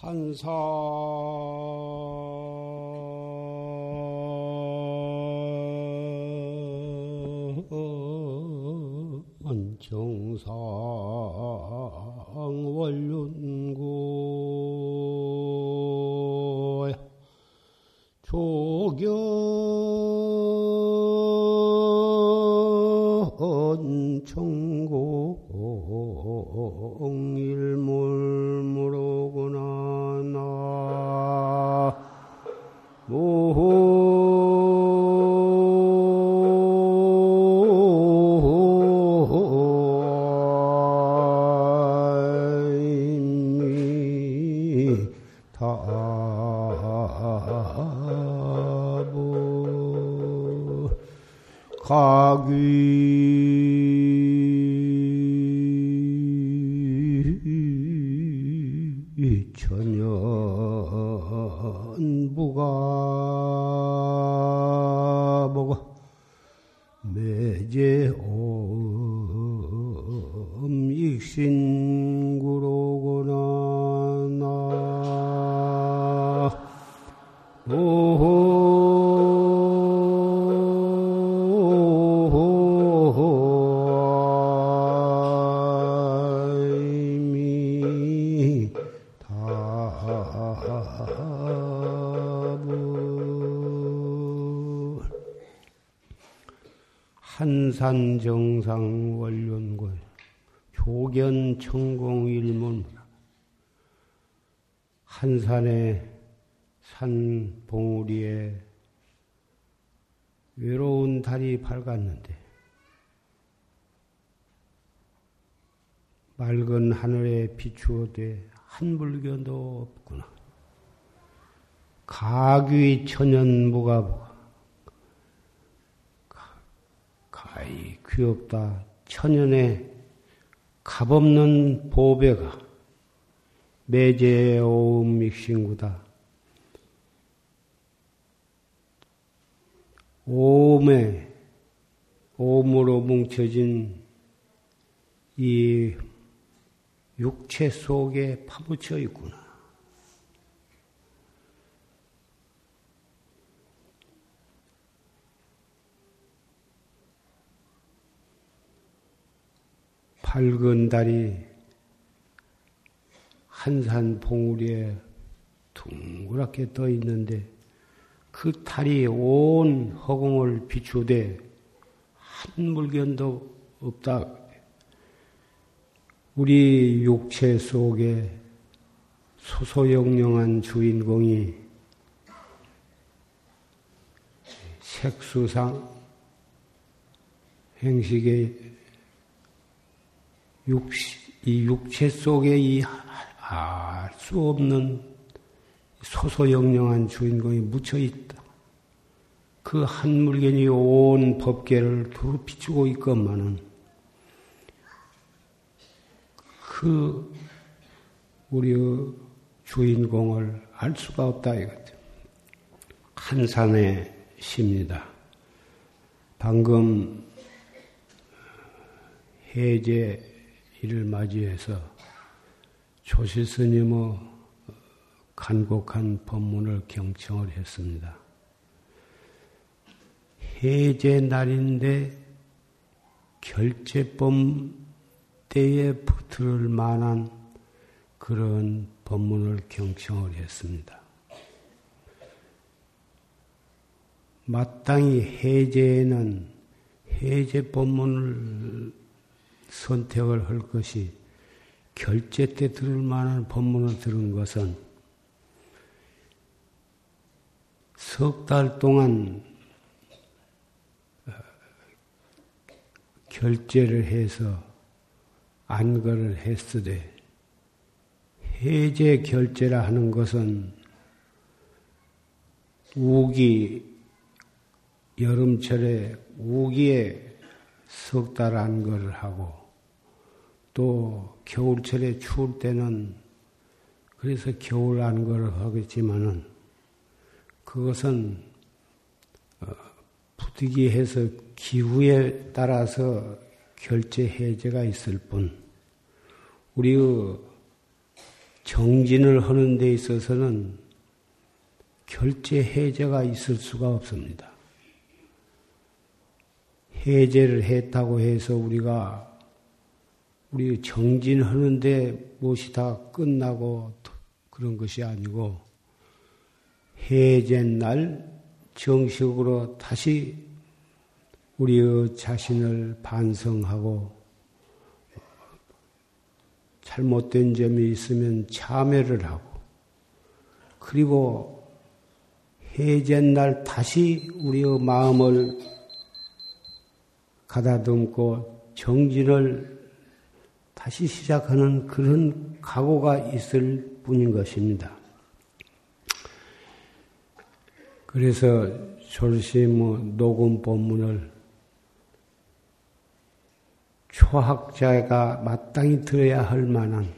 한사. 정상 원륜고 조견 가 한산 정상 원륜고 조견 천공 일문 한산의 산 봉우리에 외로운 달이 밝았는데 맑은 하늘에 비추어대 한 물견도 없구나. 가귀 천연무가 가히 귀엽다. 천연의 값없는 보배가 매제의 오음 믹싱구다. 오음에 오음으로 뭉쳐진 이 육체 속에 파묻혀 있구나. 밝은 달이 한산 봉우리에 둥그랗게 떠 있는데 그 달이 온 허공을 비추되 한 물견도 없다. 우리 육체 속에 소소영령한 주인공이 색수상 행식의 육, 이 육체 속에 이 알 수 없는 소소영령한 주인공이 묻혀 있다. 그 한 물견이 온 법계를 두루 비추고 있건만은 그 우리의 주인공을 알 수가 없다 이거죠. 한산의 시입니다. 방금 해제 일을 맞이해서 조실 스님의 간곡한 법문을 경청을 했습니다. 해제 날인데 결제법 때에 붙을 만한 그런 법문을 경청을 했습니다. 마땅히 해제에는 해제 법문을 선택을 할 것이 결제 때 들을 만한 법문을 들은 것은 석 달 동안 결제를 해서 안거를 했으되 해제 결제라 하는 것은 우기 여름철에 우기에 석 달 안거를 하고 또 겨울철에 추울 때는 그래서 겨울 안거를 하겠지만은 그것은 부득이해서 기후에 따라서 결제 해제가 있을 뿐 우리의 정진을 하는 데 있어서는 결제 해제가 있을 수가 없습니다. 해제를 했다고 해서 우리가 우리 정진하는데 무엇이 다 끝나고 그런 것이 아니고 해제날 정식으로 다시 우리의 자신을 반성하고 잘못된 점이 있으면 참회를 하고 그리고 해제날 다시 우리의 마음을 가다듬고 정진을 다시 시작하는 그런 각오가 있을 뿐인 것입니다. 그래서 졸시 뭐 녹음 본문을 초학자가 마땅히 들어야 할 만한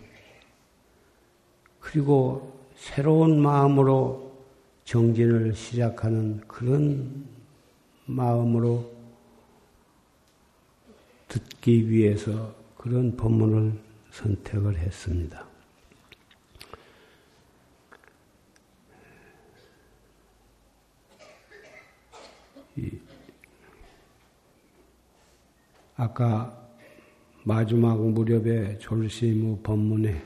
그리고 새로운 마음으로 정진을 시작하는 그런 마음으로 듣기 위해서 그런 법문을 선택을 했습니다. 아까 마지막 무렵에 졸시무 법문에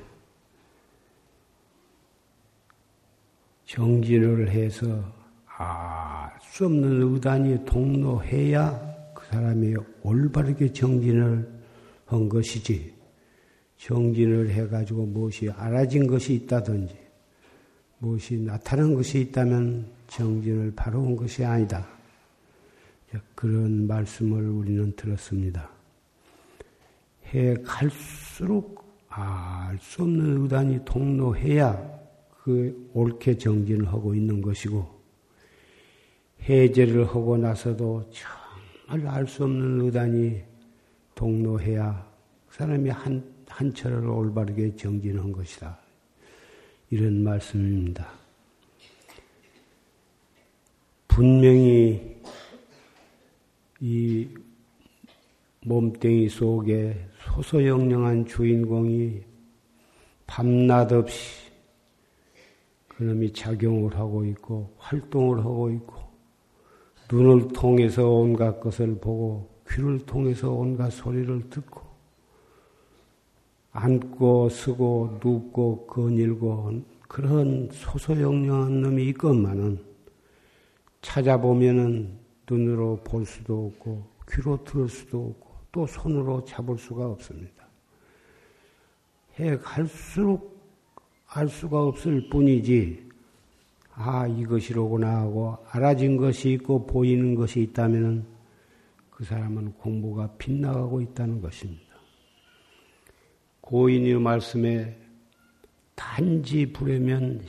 정진을 해서 알수 없는 의단이 동로해야 그 사람이 올바르게 정진을 한 것이지 정진을 해가지고 무엇이 알아진 것이 있다든지 무엇이 나타난 것이 있다면 정진을 바로 온 것이 아니다. 그런 말씀을 우리는 들었습니다. 해 갈수록 알 수 없는 의단이 통로해야 그 옳게 정진을 하고 있는 것이고 해제를 하고 나서도 정말 알 수 없는 의단이 동로해야 그 사람이 한, 한 철을 올바르게 정진한 것이다. 이런 말씀입니다. 분명히 이 몸뚱이 속에 소소영령한 주인공이 밤낮 없이 그놈이 작용을 하고 있고 활동을 하고 있고 눈을 통해서 온갖 것을 보고 귀를 통해서 온갖 소리를 듣고 앉고 서고 눕고 거닐고 그런 소소영령한 놈이 있건만은 찾아보면은 눈으로 볼 수도 없고 귀로 들을 수도 없고 또 손으로 잡을 수가 없습니다. 해 갈수록 알 수가 없을 뿐이지, 아, 이것이로구나 하고 알아진 것이 있고 보이는 것이 있다면 그 사람은 공부가 빗나가고 있다는 것입니다. 고인의 말씀에 단지 부르면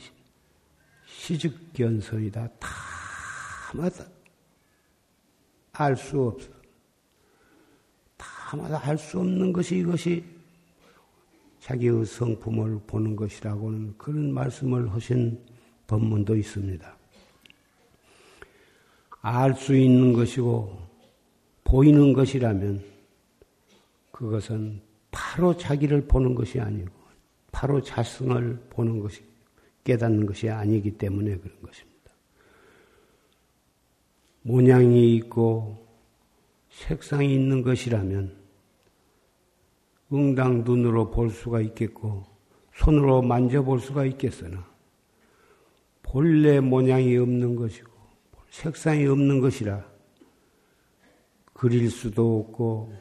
시즉견선이다. 다 마다 알 수 없어. 다마다 알 수 없는 것이 이것이 자기의 성품을 보는 것이라고는 그런 말씀을 하신 법문도 있습니다. 알 수 있는 것이고 보이는 것이라면 그것은 바로 자기를 보는 것이 아니고 바로 자성을 보는 것이 깨닫는 것이 아니기 때문에 그런 것입니다. 모양이 있고 색상이 있는 것이라면 응당 눈으로 볼 수가 있겠고 손으로 만져볼 수가 있겠으나 본래 모양이 없는 것이고 색상이 없는 것이라 그릴 수도 없고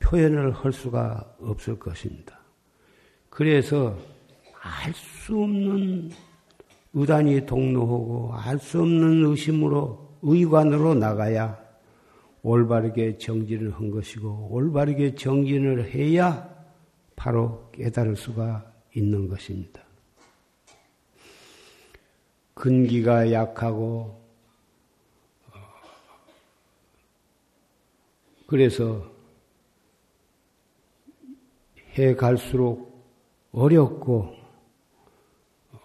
표현을 할 수가 없을 것입니다. 그래서 알 수 없는 의단이 동로하고 알 수 없는 의심으로 의관으로 나가야 올바르게 정진을 한 것이고 올바르게 정진을 해야 바로 깨달을 수가 있는 것입니다. 근기가 약하고 그래서 해 갈수록 어렵고 어,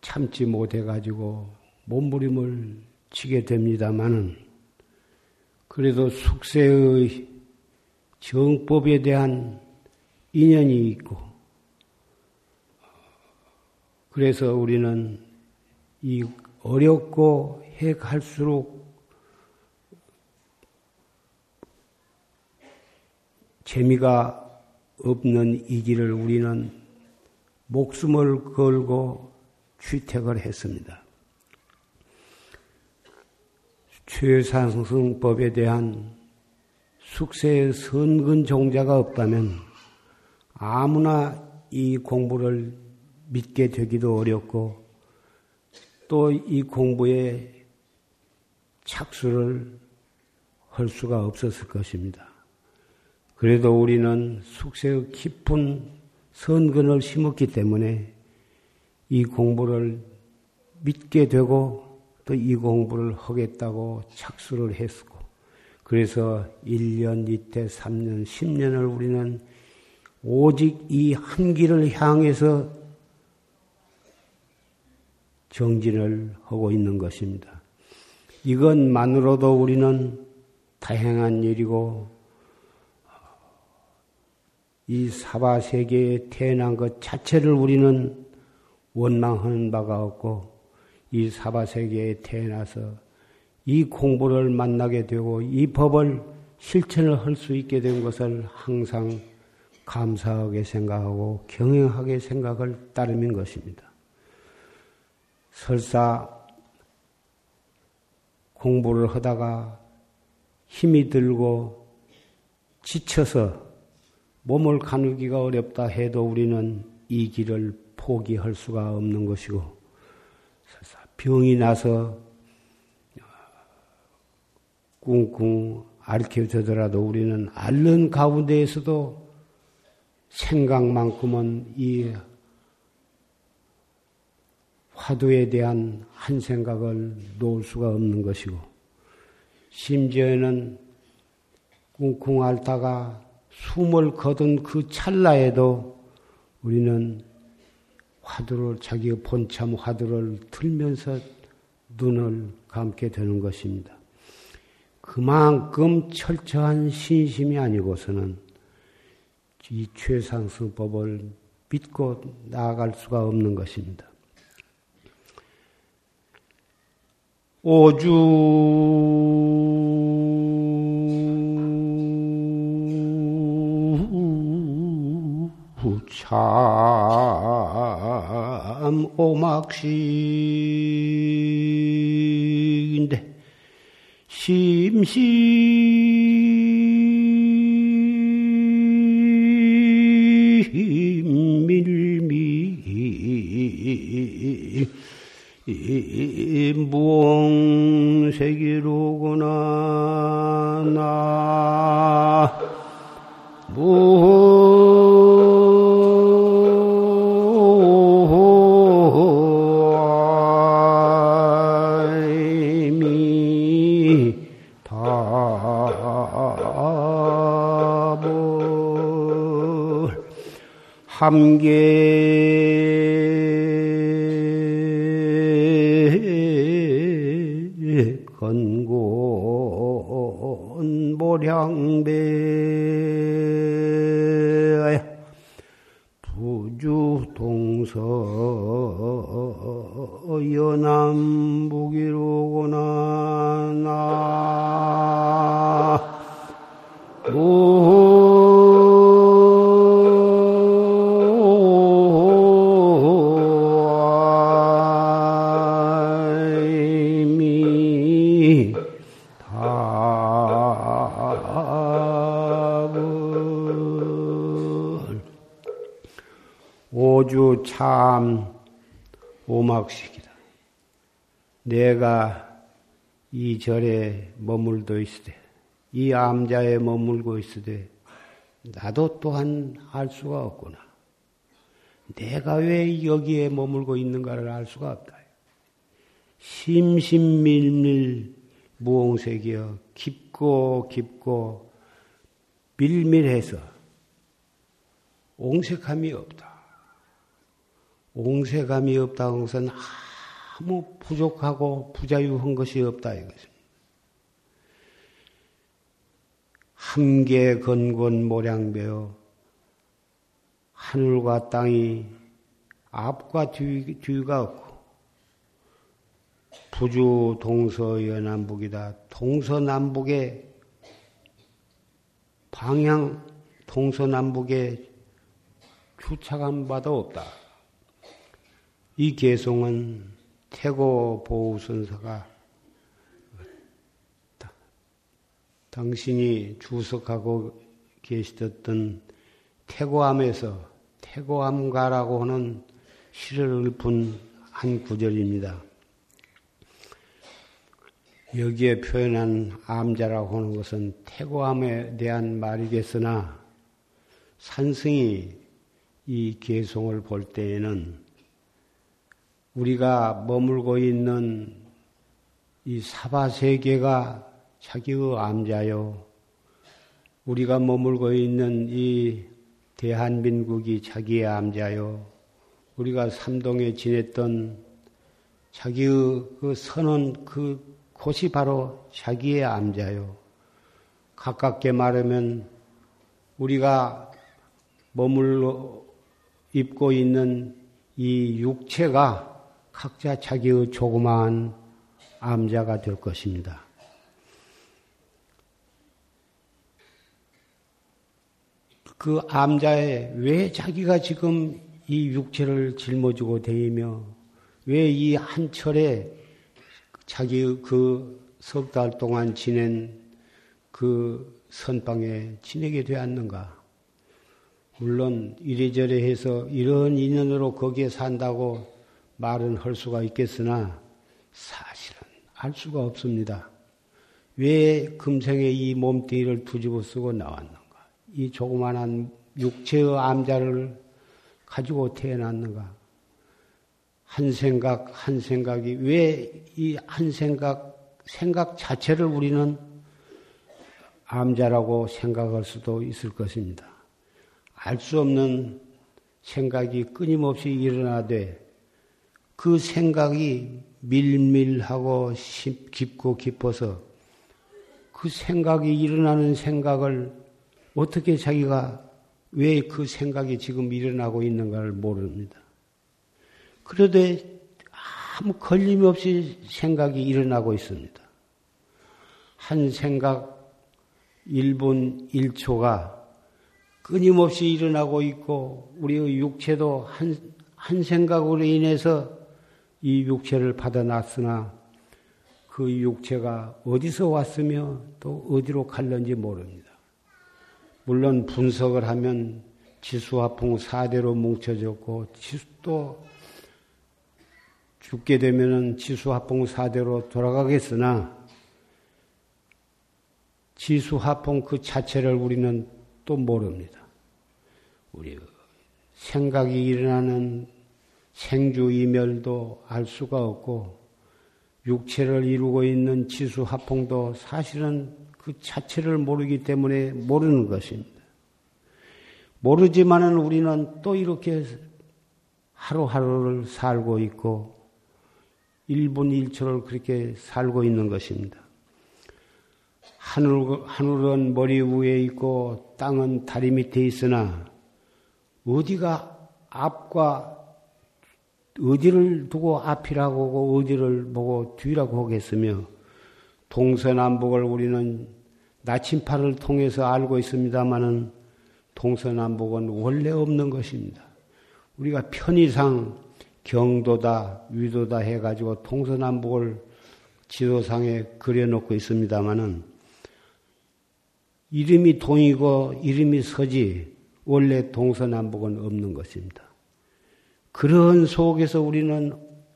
참지 못해 가지고 몸부림을 치게 됩니다마는 그래도 숙세의 정법에 대한 인연이 있고 그래서 우리는 이 어렵고 해 갈수록 재미가 없는 이 길을 우리는 목숨을 걸고 취택을 했습니다. 최상승법에 대한 숙세의 선근 종자가 없다면 아무나 이 공부를 믿게 되기도 어렵고 또 이 공부에 착수를 할 수가 없었을 것입니다. 그래도 우리는 숙세의 깊은 선근을 심었기 때문에 이 공부를 믿게 되고 또 이 공부를 하겠다고 착수를 했고 그래서 1년, 이태, 3년, 10년을 우리는 오직 이 한 길을 향해서 정진을 하고 있는 것입니다. 이것만으로도 우리는 다행한 일이고 이 사바 세계에 태어난 것 자체를 우리는 원망하는 바가 없고 이 사바 세계에 태어나서 이 공부를 만나게 되고 이 법을 실천을 할 수 있게 된 것을 항상 감사하게 생각하고 경영하게 생각을 따름인 것입니다. 설사 공부를 하다가 힘이 들고 지쳐서 몸을 가누기가 어렵다 해도 우리는 이 길을 포기할 수가 없는 것이고 병이 나서 꿍꿍 앓혀지더라도 우리는 앓는 가운데에서도 생각만큼은 이 화두에 대한 한 생각을 놓을 수가 없는 것이고 심지어는 꿍꿍 앓다가 숨을 거둔 그 찰나에도 우리는 화두를 자기의 본참 화두를 들면서 눈을 감게 되는 것입니다. 그만큼 철저한 신심이 아니고서는 이 최상승법을 믿고 나아갈 수가 없는 것입니다. 오주 참 오막시인데 심시 밀미 무엉세기로구 함계 절에 머물도 있으되, 이 암자에 머물고 있으되, 나도 또한 알 수가 없구나. 내가 왜 여기에 머물고 있는가를 알 수가 없다. 심심밀밀 무홍색이여 깊고 깊고 밀밀해서 옹색함이 없다. 옹세감이 없다는 것은 아무 부족하고 부자유한 것이 없다 이것입니다. 함계 건곤 모량배어 하늘과 땅이 앞과 뒤, 뒤가 없고 부주 동서연남북이다. 동서남북의 방향 동서남북에 주착한 바도 없다. 이 개송은 태고 보우선사가 당신이 주석하고 계시던 태고암에서 태고암가라고 하는 시를 읊은 한 구절입니다. 여기에 표현한 암자라고 하는 것은 태고암에 대한 말이겠으나 산승이 이 개송을 볼 때에는 우리가 머물고 있는 이 사바 세계가 자기의 암자요. 우리가 머물고 있는 이 대한민국이 자기의 암자요. 우리가 삼동에 지냈던 자기의 그 선언 그 곳이 바로 자기의 암자요. 가깝게 말하면 우리가 머물러 입고 있는 이 육체가 각자 자기의 조그마한 암자가 될 것입니다. 그 암자에 왜 자기가 지금 이 육체를 짊어지고 다니며 왜 이 한철에 자기 그 석 달 동안 지낸 그 선방에 지내게 되었는가? 물론 이래저래 해서 이런 인연으로 거기에 산다고 말은 할 수가 있겠으나 사실은 알 수가 없습니다. 왜 금생에 이 몸뚱이를 두집어 쓰고 나왔는가? 이 조그만한 육체의 암자를 가지고 태어났는가? 한 생각, 한 생각이 왜 이 한 생각, 생각 자체를 우리는 암자라고 생각할 수도 있을 것입니다. 알 수 없는 생각이 끊임없이 일어나되 그 생각이 밀밀하고 깊고 깊어서 그 생각이 일어나는 생각을 어떻게 자기가 왜 그 생각이 지금 일어나고 있는가를 모릅니다. 그래도 아무 걸림 없이 생각이 일어나고 있습니다. 한 생각 1분 1초가 끊임없이 일어나고 있고 우리의 육체도 한, 한 생각으로 인해서 이 육체를 받아놨으나 그 육체가 어디서 왔으며 또 어디로 갈는지 모릅니다. 물론 분석을 하면 지수화풍 4대로 뭉쳐졌고 또 죽게 되면은 지수합봉 사대로 돌아가겠으나 지수합봉 그 자체를 우리는 또 모릅니다. 우리 생각이 일어나는 생주이멸도 알 수가 없고 육체를 이루고 있는 지수합봉도 사실은 그 자체를 모르기 때문에 모르는 것입니다. 모르지만은 우리는 또 이렇게 하루하루를 살고 있고 1분 1초를 그렇게 살고 있는 것입니다. 하늘, 하늘은 머리 위에 있고 땅은 다리 밑에 있으나 어디가 앞과 어디를 두고 앞이라고 하고 어디를 보고 뒤라고 하겠으며 동서남북을 우리는 나침판을 통해서 알고 있습니다마는 동서남북은 원래 없는 것입니다. 우리가 편의상 경도다, 위도다 해가지고 동서남북을 지도상에 그려놓고 있습니다만은 이름이 동이고 이름이 서지 원래 동서남북은 없는 것입니다. 그런 속에서 우리는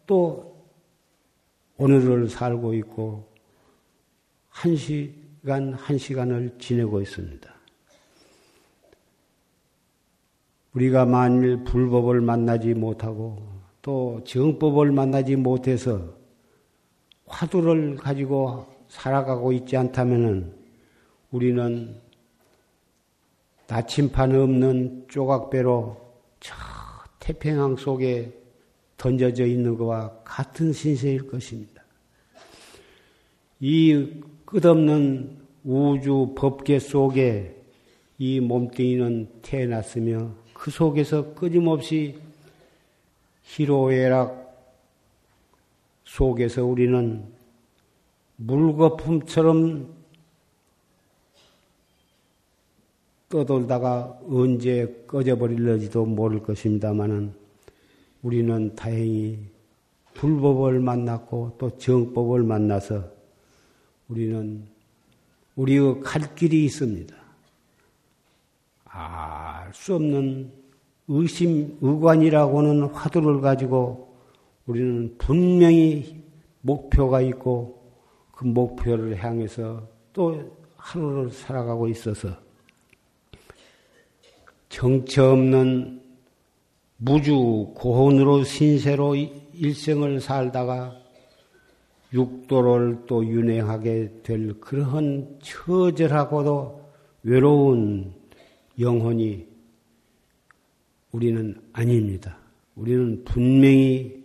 또 오늘을 살고 있고 한 시간 한 시간을 지내고 있습니다. 우리가 만일 불법을 만나지 못하고 또 정법을 만나지 못해서 화두를 가지고 살아가고 있지 않다면 우리는 나침판 없는 조각배로 저 태평양 속에 던져져 있는 것과 같은 신세일 것입니다. 이 끝없는 우주 법계 속에 이 몸뚱이는 태어났으며 그 속에서 끊임없이 희로애락 속에서 우리는 물거품처럼 떠돌다가 언제 꺼져버릴지도 모를 것입니다만은 우리는 다행히 불법을 만났고 또 정법을 만나서 우리는 우리의 갈 길이 있습니다. 알 수 없는 의심, 의관이라고는 화두를 가지고 우리는 분명히 목표가 있고 그 목표를 향해서 또 하루를 살아가고 있어서 정처 없는 무주 고혼으로 신세로 일생을 살다가 육도를 또 윤행하게 될 그러한 처절하고도 외로운 영혼이 우리는 아닙니다. 우리는 분명히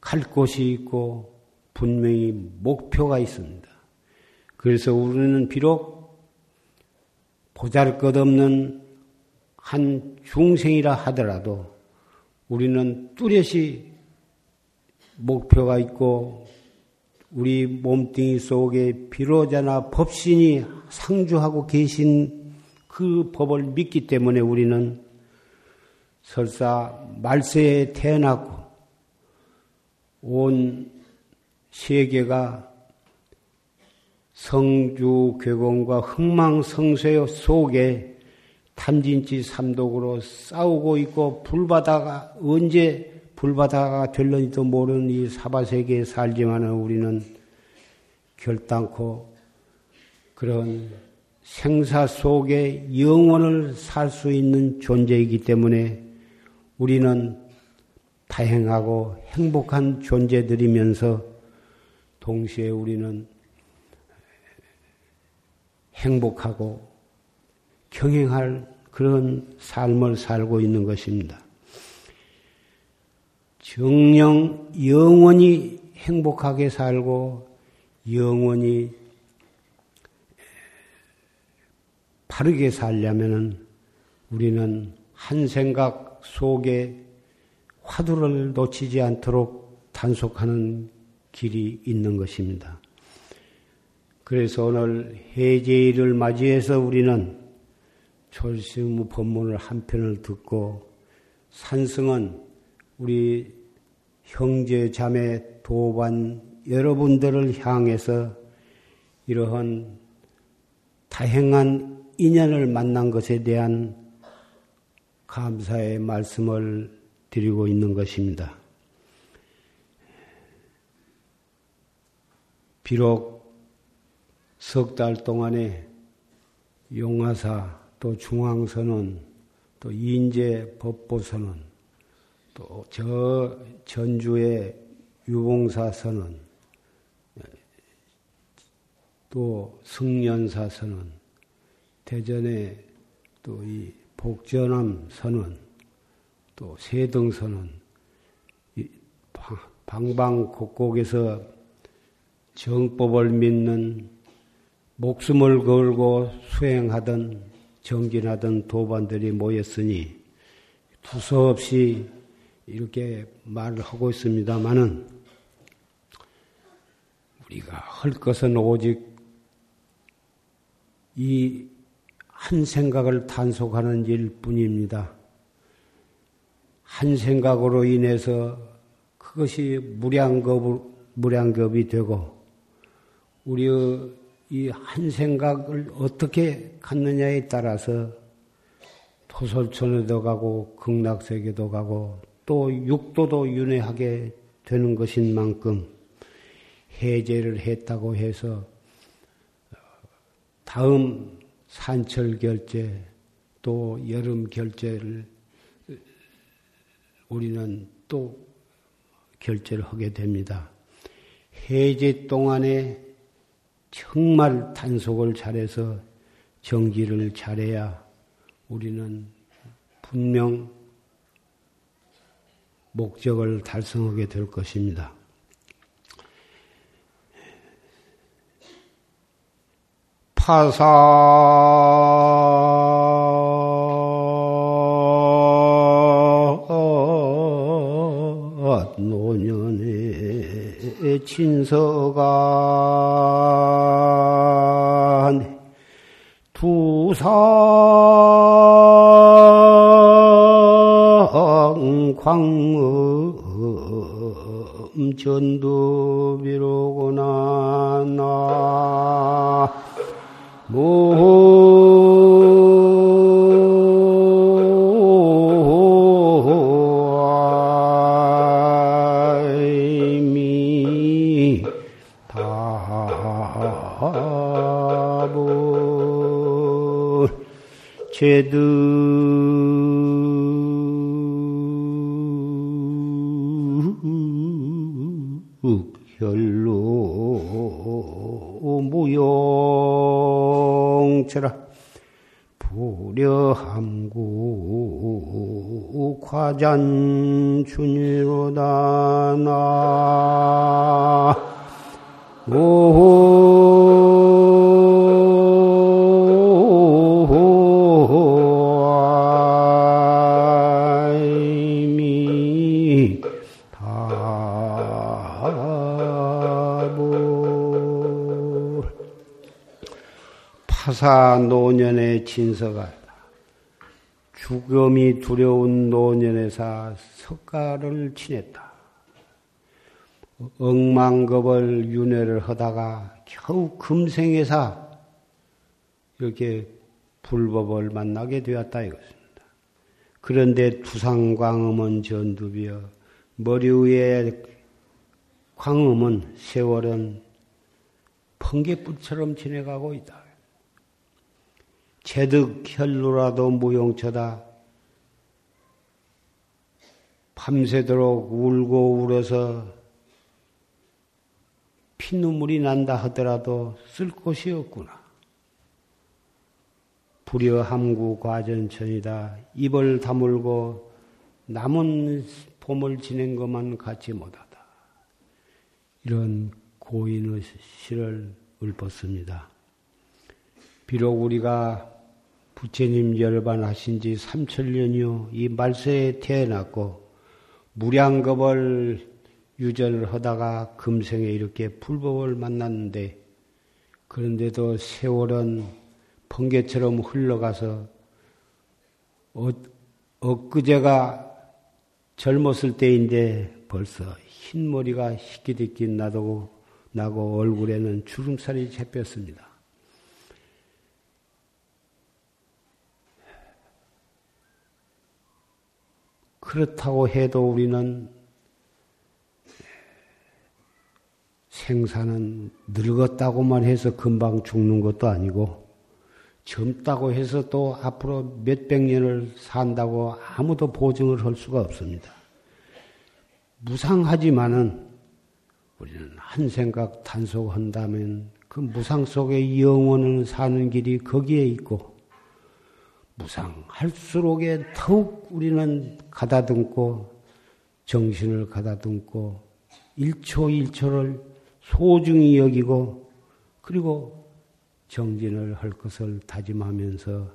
갈 곳이 있고 분명히 목표가 있습니다. 그래서 우리는 비록 보잘 것 없는 한 중생이라 하더라도 우리는 뚜렷이 목표가 있고 우리 몸뚱이 속에 비로자나 법신이 상주하고 계신 그 법을 믿기 때문에 우리는 설사 말세에 태어났고 온 세계가 성주 괴공과 흥망성쇠 속에 탐진치 삼독으로 싸우고 있고 불바다가 언제 불바다가 될런지도 모르는 이 사바세계에 살지만은 우리는 결단코 그런 생사 속에 영원을 살 수 있는 존재이기 때문에 우리는 다행하고 행복한 존재들이면서 동시에 우리는 행복하고 경행할 그런 삶을 살고 있는 것입니다. 정령 영원히 행복하게 살고 영원히 바르게 살려면 우리는 한 생각 속에 화두를 놓치지 않도록 단속하는 길이 있는 것입니다. 그래서 오늘 해제일을 맞이해서 우리는 졸시무 법문을 한 편을 듣고 산승은 우리 형제 자매 도반 여러분들을 향해서 이러한 다행한 인연을 만난 것에 대한 감사의 말씀을 드리고 있는 것입니다. 비록 석 달 동안에 용화사 또 중앙선언, 또 인제 법보선언, 또 저 전주의 유봉사 선언, 또 승련사 선언, 대전에 또이 복전암 선언, 또 세등 선언, 방방곡곡에서 정법을 믿는 목숨을 걸고 수행하던 정진하던 도반들이 모였으니 두서없이 이렇게 말을 하고 있습니다만은 우리가 할 것은 오직 이 한 생각을 단속하는 일 뿐입니다. 한 생각으로 인해서 그것이 무량겁, 무량겁이 되고 우리의 이 한 생각을 어떻게 갖느냐에 따라서 토설촌에도 가고 극락세계도 가고 또 육도도 윤회하게 되는 것인 만큼 해제를 했다고 해서 다음 산철 결제 또 여름 결제를 우리는 또 결제를 하게 됩니다. 해제 동안에 정말 단속을 잘해서 정기를 잘해야 우리는 분명 목적을 달성하게 될 것입니다. 파사 노년의 친서 전두 비로구나 나. 제득 불여함구 과잔춘이로다 나 파사 노년의 진서가 죽음이 두려운 노년에서 석가를 지냈다. 억망겁을 윤회를 하다가 겨우 금생에서 이렇게 불법을 만나게 되었다 이것입니다. 그런데 두상광음은 전두비여 머리 위에 광음은 세월은 펑개불처럼 지내가고 있다. 제득 혈루라도 무용처다. 밤새도록 울고 울어서 피눈물이 난다 하더라도 쓸 곳이 없구나. 불여함구 과전천이다. 입을 다물고 남은 봄을 지낸 것만 갖지 못하다. 이런 고인의 시를 읊었습니다. 비록 우리가 부처님 열반하신 지 3천년이요. 이 말세에 태어났고, 무량겁을 유전을 하다가 금생에 이렇게 불법을 만났는데, 그런데도 세월은 번개처럼 흘러가서, 어, 엊그제가 젊었을 때인데 벌써 흰머리가 희끼디끼 나고, 나고 얼굴에는 주름살이 잡혔습니다. 그렇다고 해도 우리는 생사는 늙었다고만 해서 금방 죽는 것도 아니고 젊다고 해서 또 앞으로 몇백 년을 산다고 아무도 보증을 할 수가 없습니다. 무상하지만은 우리는 한 생각 단속한다면 그 무상 속에 영원은 사는 길이 거기에 있고 무상할수록에 더욱 우리는 가다듬고 정신을 가다듬고 일초일초를 소중히 여기고 그리고 정진을 할 것을 다짐하면서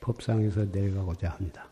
법상에서 내려가고자 합니다.